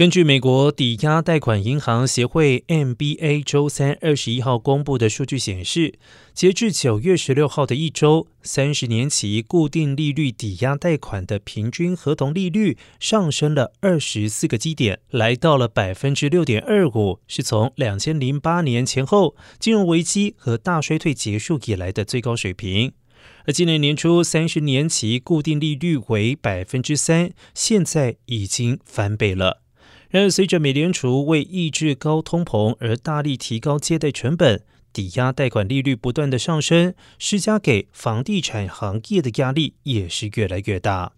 根据美国抵押贷款银行协会 （MBA） 周三二十一号公布的数据显示，截至九月十六号的一周，三十年期固定利率抵押贷款的平均合同利率上升了二十四个基点，来到了百分之六点二五，是从两千零八年前后金融危机和大衰退结束以来的最高水平。而今年年初，三十年期固定利率为百分之三，现在已经翻倍了。然而，随着美联储为抑制高通膨而大力提高借贷成本，抵押贷款利率不断的上升，施加给房地产行业的压力也是越来越大。